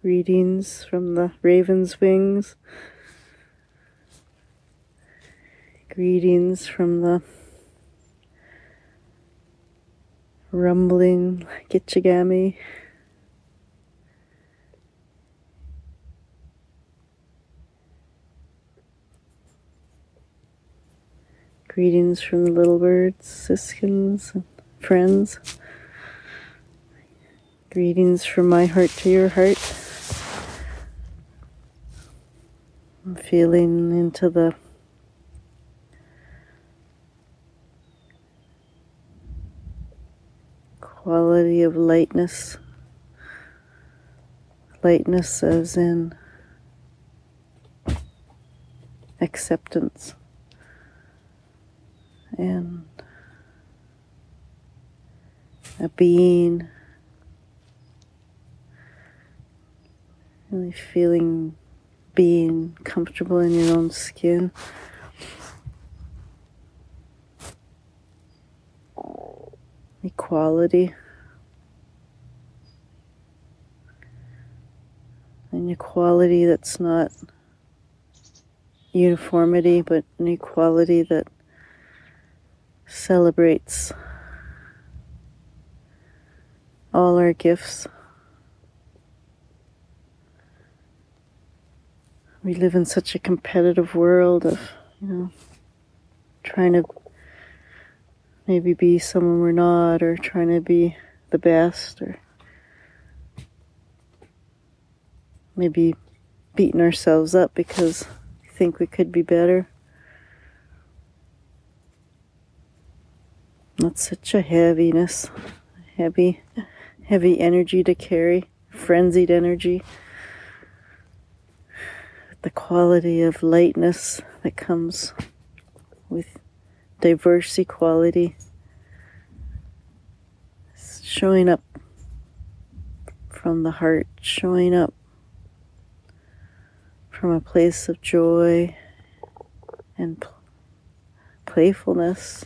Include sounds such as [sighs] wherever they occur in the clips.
Greetings from the raven's wings. Greetings from the rumbling Gitchigami. Greetings from the little birds, siskins, and friends. Greetings from my heart to your heart. I'm feeling into the quality of lightness. Lightness as in acceptance and a being really feeling being comfortable in your own skin equality an equality that's not uniformity but an equality that celebrates all our gifts. We live in such a competitive world of, you know, trying to maybe be someone we're not or trying to be the best or maybe beating ourselves up because we think we could be better. That's such a heaviness, heavy, heavy energy to carry, frenzied energy. The quality of lightness that comes with diverse equality showing up from the heart, showing up from a place of joy and playfulness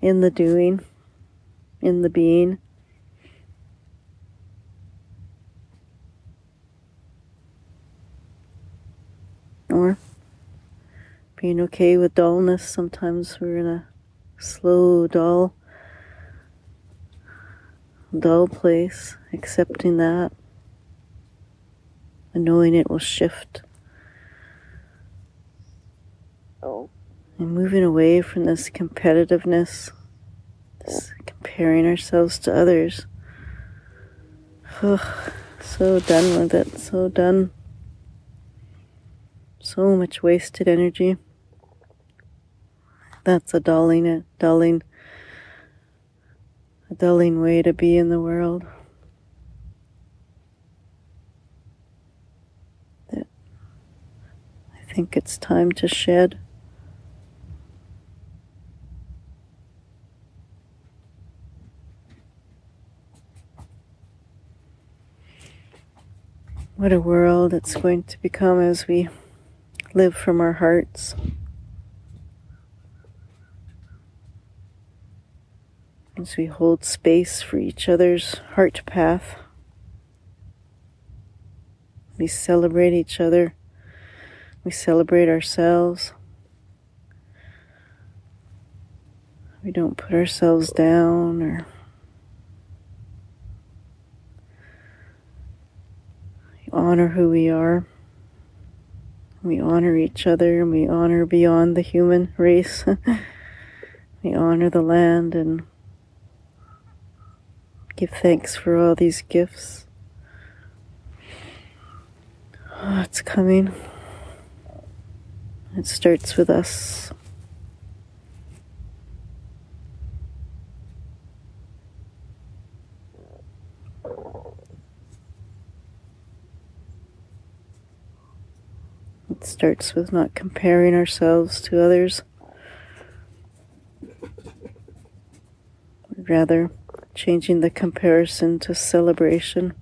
in the doing, in the being. Being okay with dullness. Sometimes we're in a slow, dull, dull place, accepting that and knowing it will shift. Oh and moving away from this competitiveness, this comparing ourselves to others. Ugh, so done with it, so done. So much wasted energy. That's a dulling, a dulling, a dulling way to be in the world. That I think it's time to shed. What a world it's going to become as we live from our hearts. As we hold space for each other's heart path. We celebrate each other. We celebrate ourselves. We don't put ourselves down or honor who we are. We honor each other and we honor beyond the human race. [laughs] we honor the land and give thanks for all these gifts. Oh, [sighs] it's coming. It starts with us. It starts with not comparing ourselves to others, rather changing the comparison to celebration,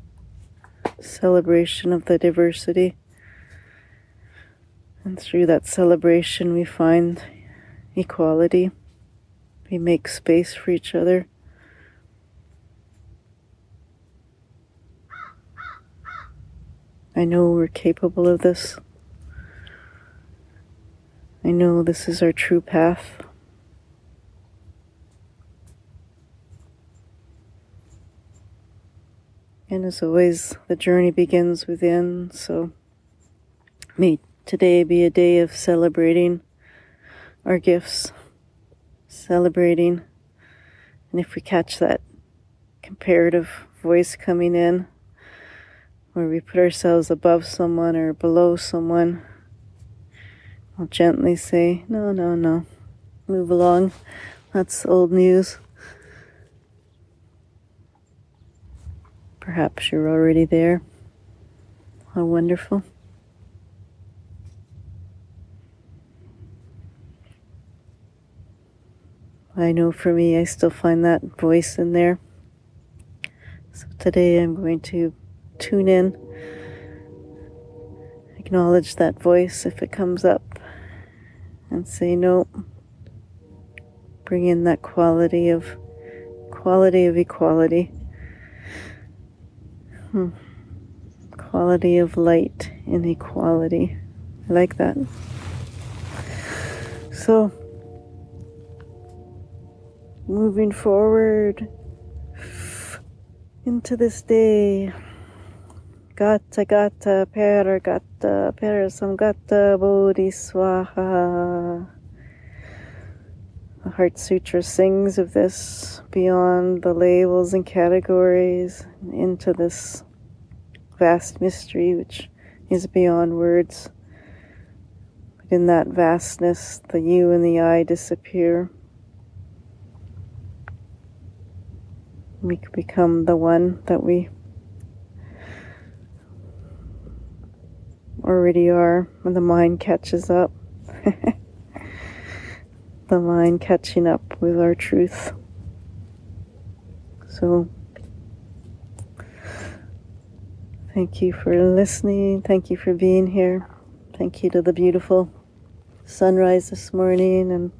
celebration of the diversity. And through that celebration, we find equality. We make space for each other. I know we're capable of this. I know this is our true path. And as always, the journey begins within, so may today be a day of celebrating our gifts, celebrating. And if we catch that comparative voice coming in, where we put ourselves above someone or below someone, I'll gently say, No, no, no, move along. That's old news. Perhaps you're already there. How wonderful. I know for me, I still find that voice in there. So today I'm going to tune in, acknowledge that voice if it comes up, and say no. Bring in that quality of quality of equality. Hmm. Quality of light in equality. I like that. So, moving forward into this day. Gata gata para gata para samgata bodhiswaha. The Heart Sutra sings of this beyond the labels and categories into this vast mystery which is beyond words. But in that vastness, the you and the I disappear. We become the one that we already are when the mind catches up. [laughs] the mind catching up with our truth. So, thank you for listening. Thank you for being here. Thank you to the beautiful sunrise this morning and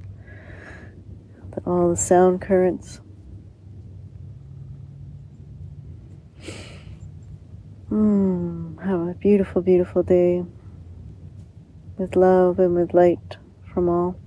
all the sound currents. Mm, have a beautiful, beautiful day with love and with light from all.